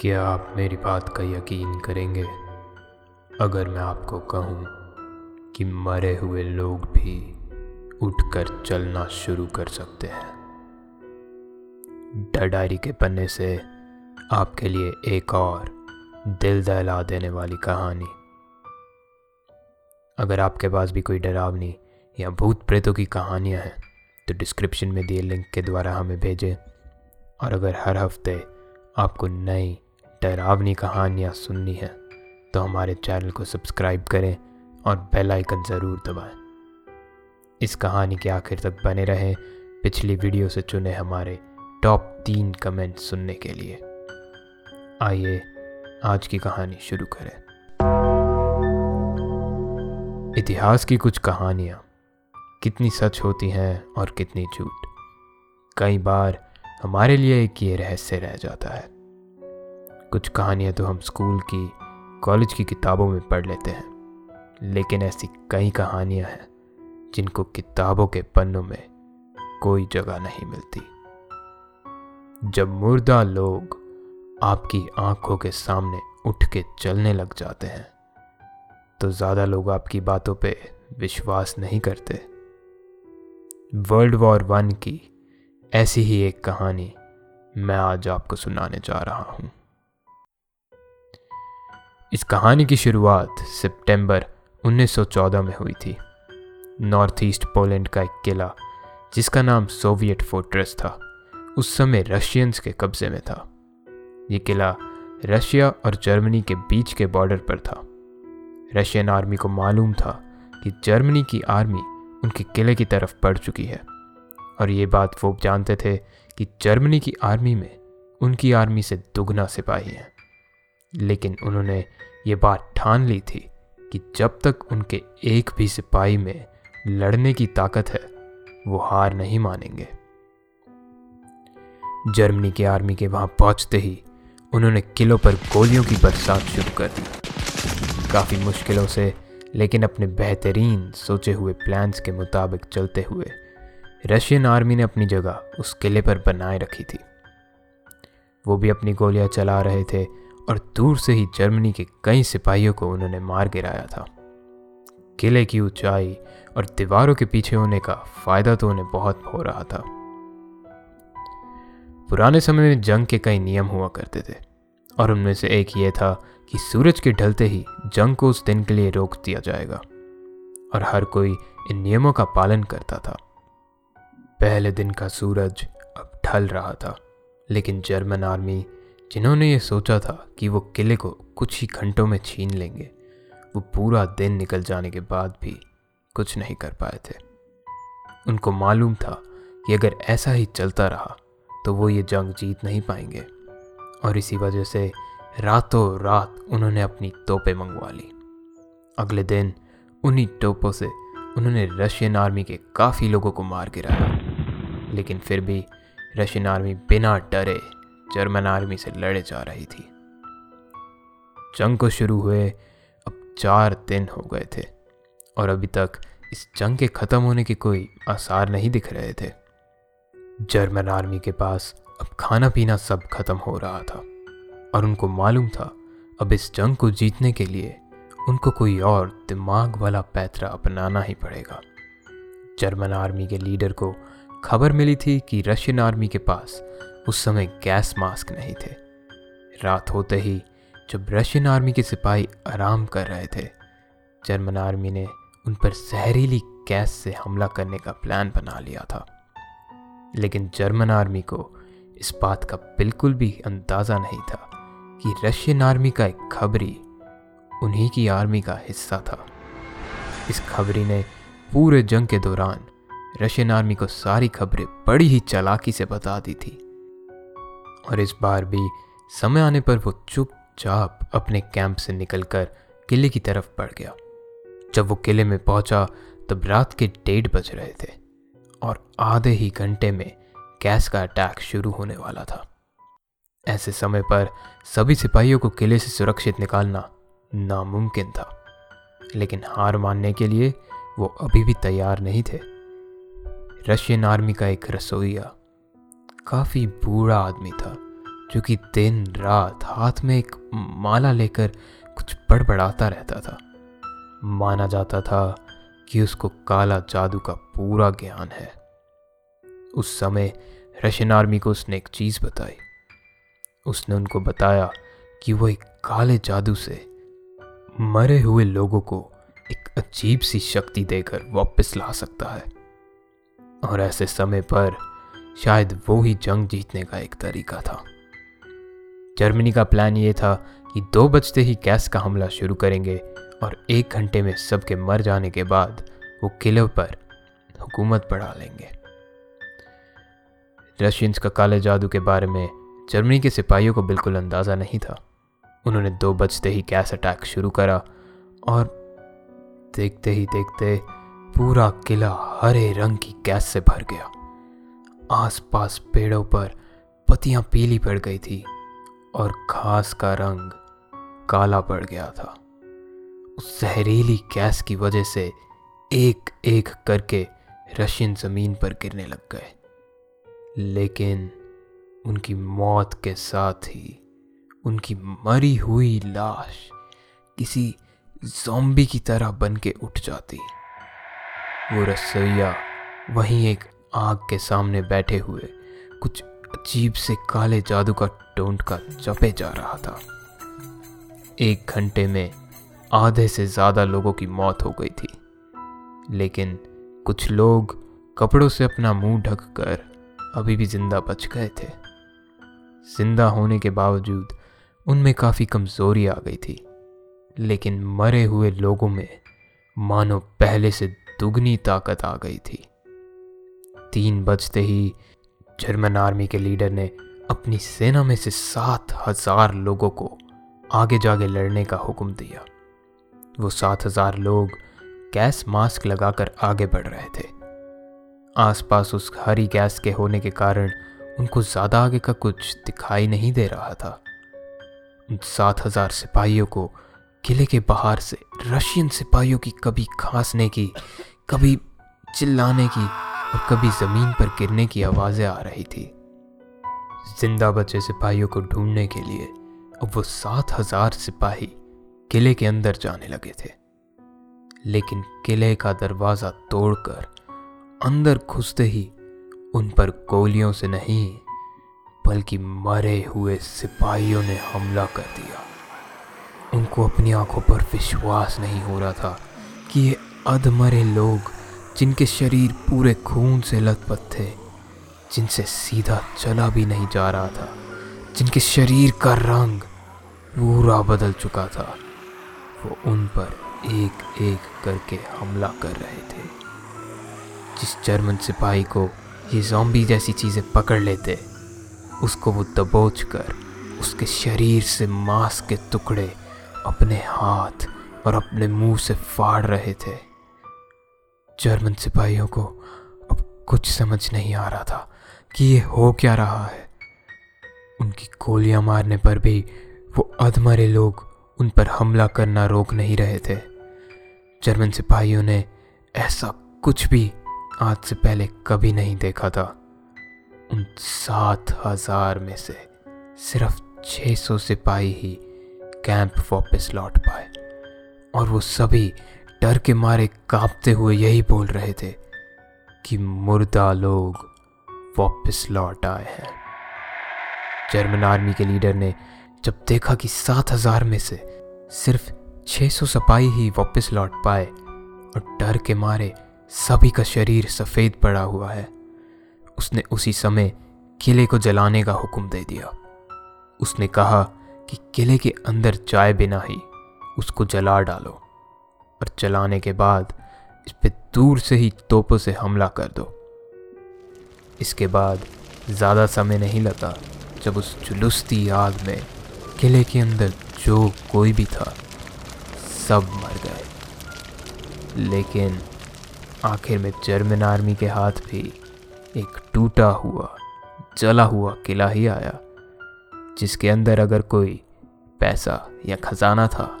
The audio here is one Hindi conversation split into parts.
क्या आप मेरी बात का यकीन करेंगे। अगर मैं आपको कहूँ कि मरे हुए लोग भी उठकर चलना शुरू कर सकते हैं। डर डायरी के पन्ने से आपके लिए एक और दिल दहला देने वाली कहानी। अगर आपके पास भी कोई डरावनी या भूत प्रेतों की कहानियाँ हैं तो डिस्क्रिप्शन में दिए लिंक के द्वारा हमें भेजें। और अगर हर हफ़्ते आपको नई डरावनी कहानियाँ सुननी है तो हमारे चैनल को सब्सक्राइब करें और बेल आइकन ज़रूर दबाएँ। इस कहानी के आखिर तक बने रहें, पिछली वीडियो से चुने हमारे टॉप तीन कमेंट सुनने के लिए। आइए, आज की कहानी शुरू करें। इतिहास की कुछ कहानियाँ। कितनी सच होती हैं और कितनी झूठ। कई बार हमारे लिए एक ये रहस्य रह जाता है। कुछ कहानियाँ तो हम स्कूल की, कॉलेज की किताबों में पढ़ लेते हैं। लेकिन ऐसी कई कहानियाँ हैं, जिनको किताबों के पन्नों में कोई जगह नहीं मिलती। जब मुर्दा लोग आपकी आँखों के सामने उठ के चलने लग जाते हैं तो ज़्यादा लोग आपकी बातों पे विश्वास नहीं करते। वर्ल्ड वॉर वन की ऐसी ही एक कहानी मैं आज आपको सुनाने जा रहा हूँ। इस कहानी की शुरुआत सितंबर 1914 में हुई थी। नॉर्थ ईस्ट पोलैंड का एक किला, जिसका नाम सोवियत फोर्ट्रेस था, उस समय रशियंस के कब्जे में था। ये किला रशिया और जर्मनी के बीच के बॉर्डर पर था। रशियन आर्मी को मालूम था कि जर्मनी की आर्मी उनके किले की तरफ़ बढ़ चुकी है, और ये बात वो जानते थे कि जर्मनी की आर्मी में उनकी आर्मी से दुगना सिपाही हैं। लेकिन उन्होंने ये बात ठान ली थी कि जब तक उनके एक भी सिपाही में लड़ने की ताकत है, वो हार नहीं मानेंगे। जर्मनी के आर्मी के वहाँ पहुँचते ही उन्होंने किलों पर गोलियों की बरसात शुरू कर दी। काफ़ी मुश्किलों से, लेकिन अपने बेहतरीन सोचे हुए प्लान्स के मुताबिक चलते हुए रशियन आर्मी ने अपनी जगह उस किले पर बनाए रखी थी। वो भी अपनी गोलियाँ चला रहे थे और दूर से ही जर्मनी के कई सिपाहियों को उन्होंने मार गिराया था। किले की ऊंचाई और दीवारों के पीछे होने का फ़ायदा तो उन्हें बहुत हो रहा था। पुराने समय में जंग के कई नियम हुआ करते थे, और उनमें से एक ये था कि सूरज के ढलते ही जंग को उस दिन के लिए रोक दिया जाएगा, और हर कोई इन नियमों का पालन करता था। पहले दिन का सूरज अब ढल रहा था, लेकिन जर्मन आर्मी जिन्होंने ये सोचा था कि वो किले को कुछ ही घंटों में छीन लेंगे, वो पूरा दिन निकल जाने के बाद भी कुछ नहीं कर पाए थे। उनको मालूम था कि अगर ऐसा ही चलता रहा तो वो ये जंग जीत नहीं पाएँगे। और इसी वजह से रातों रात उन्होंने अपनी तोपें मंगवा ली। अगले दिन उन्हीं टोपों से उन्होंने रशियन आर्मी के काफ़ी लोगों को मार गिराया। लेकिन फिर भी रशियन आर्मी बिना डरे जर्मन आर्मी से लड़े जा रही थी। जंग को शुरू हुए अब चार दिन हो गए थे और अभी तक इस जंग के ख़त्म होने के कोई आसार नहीं दिख रहे थे। जर्मन आर्मी के पास अब खाना पीना सब खत्म हो रहा था और उनको मालूम था अब इस जंग को जीतने के लिए उनको कोई और दिमाग वाला पैतरा अपनाना ही पड़ेगा। जर्मन आर्मी के लीडर को खबर मिली थी कि रशियन आर्मी के पास उस समय गैस मास्क नहीं थे। रात होते ही जब रशियन आर्मी के सिपाही आराम कर रहे थे, जर्मन आर्मी ने उन पर जहरीली गैस से हमला करने का प्लान बना लिया था। लेकिन जर्मन आर्मी को इस बात का बिल्कुल भी अंदाज़ा नहीं था कि रशियन आर्मी का एक खबरी उन्हीं की आर्मी का हिस्सा था। इस खबरी ने पूरे जंग के दौरान रशियन आर्मी को सारी खबरें बड़ी ही चालाकी से बता दी थी। और इस बार भी समय आने पर वो चुपचाप अपने कैंप से निकलकर किले की तरफ़ बढ़ गया। जब वो किले में पहुँचा, तब रात के डेढ़ बज रहे थे और आधे ही घंटे में गैस का अटैक शुरू होने वाला था। ऐसे समय पर सभी सिपाहियों को किले से सुरक्षित निकालना नामुमकिन था, लेकिन हार मानने के लिए वो अभी भी तैयार नहीं थे। रशियन आर्मी का एक रसोईया काफ़ी बूढ़ा आदमी था, जो कि दिन रात हाथ में एक माला लेकर कुछ बड़बड़ाता रहता था। माना जाता था कि उसको काला जादू का पूरा ज्ञान है। उस समय रशियन आर्मी को उसने एक चीज़ बताई। उसने उनको बताया कि वो एक काले जादू से मरे हुए लोगों को एक अजीब सी शक्ति देकर वापस ला सकता है। और ऐसे समय पर शायद वो ही जंग जीतने का एक तरीका था। जर्मनी का प्लान ये था कि दो बजते ही गैस का हमला शुरू करेंगे और एक घंटे में सबके मर जाने के बाद वो किले पर हुकूमत बढ़ा लेंगे। रशियंस का काले जादू के बारे में जर्मनी के सिपाहियों को बिल्कुल अंदाज़ा नहीं था। उन्होंने दो बजते ही गैस अटैक शुरू करा और देखते ही देखते पूरा किला हरे रंग की गैस से भर गया। आसपास पेड़ों पर पत्तियाँ पीली पड़ गई थी और घास का रंग काला पड़ गया था। उस जहरीली गैस की वजह से एक एक करके रशियन ज़मीन पर गिरने लग गए। लेकिन उनकी मौत के साथ ही उनकी मरी हुई लाश किसी जॉम्बी की तरह बन के उठ जाती। वो रसोईया वहीं एक आग के सामने बैठे हुए कुछ अजीब से काले जादू का टोंट का चपे जा रहा था। एक घंटे में आधे से ज़्यादा लोगों की मौत हो गई थी। लेकिन कुछ लोग कपड़ों से अपना मुँह ढक कर अभी भी ज़िंदा बच गए थे। ज़िंदा होने के बावजूद उनमें काफ़ी कमज़ोरी आ गई थी। लेकिन मरे हुए लोगों में मानो पहले से दुगनी ताकत आ गई थी। तीन बजते ही जर्मन आर्मी के लीडर ने अपनी सेना में से सात हज़ार लोगों को आगे जाके लड़ने का हुक्म दिया। वो सात हज़ार लोग गैस मास्क लगाकर आगे बढ़ रहे थे। आसपास उस हरी गैस के होने के कारण उनको ज़्यादा आगे का कुछ दिखाई नहीं दे रहा था। उन सात हज़ार सिपाहियों को किले के बाहर से रशियन सिपाहियों की कभी खांसने की, कभी चिल्लाने की और कभी ज़मीन पर गिरने की आवाज़ें आ रही थी। ज़िंदा बचे सिपाहियों को ढूँढने के लिए अब वो सात हज़ार सिपाही किले के अंदर जाने लगे थे। लेकिन किले का दरवाज़ा तोड़कर अंदर घुसते ही उन पर गोलियों से नहीं, बल्कि मरे हुए सिपाहियों ने हमला कर दिया। उनको अपनी आँखों पर विश्वास नहीं हो रहा था कि ये अधमरे लोग जिनके शरीर पूरे खून से लथपथ थे, जिनसे सीधा चला भी नहीं जा रहा था, जिनके शरीर का रंग पूरा बदल चुका था, वो उन पर एक एक करके हमला कर रहे थे। जिस जर्मन सिपाही को ये जॉम्बी जैसी चीज़ें पकड़ लेते, उसको वो दबोच कर उसके शरीर से मांस के टुकड़े अपने हाथ और अपने मुँह से फाड़ रहे थे। जर्मन सिपाहियों को अब कुछ समझ नहीं आ रहा था कि ये हो क्या रहा है। उनकी गोलियाँ मारने पर भी वो अधमरे लोग उन पर हमला करना रोक नहीं रहे थे। जर्मन सिपाहियों ने ऐसा कुछ भी आज से पहले कभी नहीं देखा था। उन सात हज़ार में से सिर्फ़ 600 सिपाही ही कैंप वापस लौट पाए और वो सभी डर के मारे कांपते हुए यही बोल रहे थे कि मुर्दा लोग वापस लौट आए हैं। जर्मन आर्मी के लीडर ने जब देखा कि सात हज़ार में से सिर्फ़ 600 सिपाही ही वापस लौट पाए और डर के मारे सभी का शरीर सफ़ेद पड़ा हुआ है, उसने उसी समय किले को जलाने का हुक्म दे दिया। उसने कहा कि किले के अंदर जाए बिना ही उसको जला डालो। और चलाने के बाद इस पर दूर से ही तोपों से हमला कर दो। इसके बाद ज़्यादा समय नहीं लगा जब उस जुलूसती आग में किले के अंदर जो कोई भी था, सब मर गए। लेकिन आखिर में जर्मन आर्मी के हाथ भी एक टूटा हुआ, जला हुआ किला ही आया, जिसके अंदर अगर कोई पैसा या खजाना था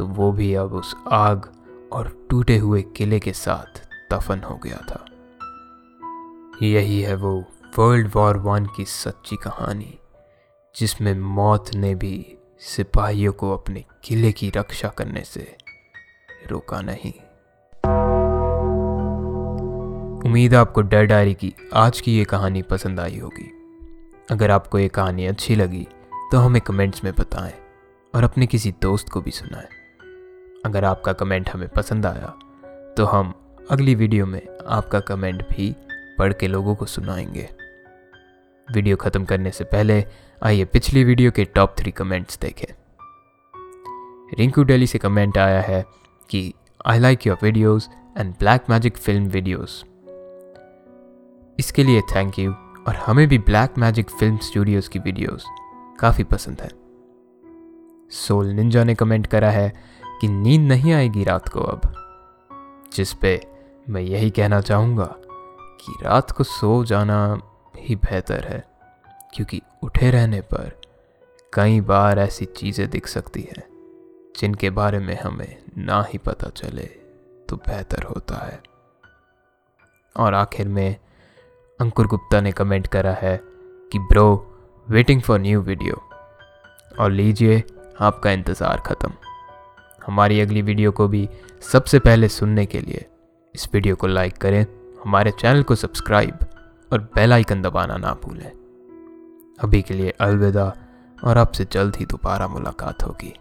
तो वो भी अब उस आग और टूटे हुए किले के साथ दफन हो गया था। यही है वो वर्ल्ड वॉर वन की सच्ची कहानी, जिसमें मौत ने भी सिपाहियों को अपने किले की रक्षा करने से रोका नहीं। उम्मीद आपको डर डायरी की आज की ये कहानी पसंद आई होगी। अगर आपको ये कहानी अच्छी लगी तो हमें कमेंट्स में बताएँ और अपने किसी दोस्त को भी सुनाएँ। अगर आपका कमेंट हमें पसंद आया तो हम अगली वीडियो में आपका कमेंट भी पढ़ के लोगों को सुनाएँगे। वीडियो ख़त्म करने से पहले आइए पिछली वीडियो के टॉप थ्री कमेंट्स देखें। रिंकू डेली से कमेंट आया है कि I like your videos and Blackmagic film videos इसके लिए थैंक यू और हमें भी ब्लैक मैजिक फ़िल्म स्टूडियोज़ की वीडियोस काफ़ी पसंद है। सोल निंजा ने कमेंट करा है कि नींद नहीं आएगी रात को अब। जिस पे मैं यही कहना चाहूँगा कि रात को सो जाना ही बेहतर है, क्योंकि उठे रहने पर कई बार ऐसी चीज़ें दिख सकती हैं, जिनके बारे में हमें ना ही पता चले तो बेहतर होता है। और आखिर में अंकुर गुप्ता ने कमेंट करा है कि, bro waiting for new video और लीजिए, आपका इंतज़ार ख़त्म। हमारी अगली वीडियो को भी सबसे पहले सुनने के लिए इस वीडियो को लाइक करें, हमारे चैनल को सब्सक्राइब और बेल आइकन दबाना ना भूलें। अभी के लिए अलविदा और आपसे जल्द ही दोबारा मुलाकात होगी।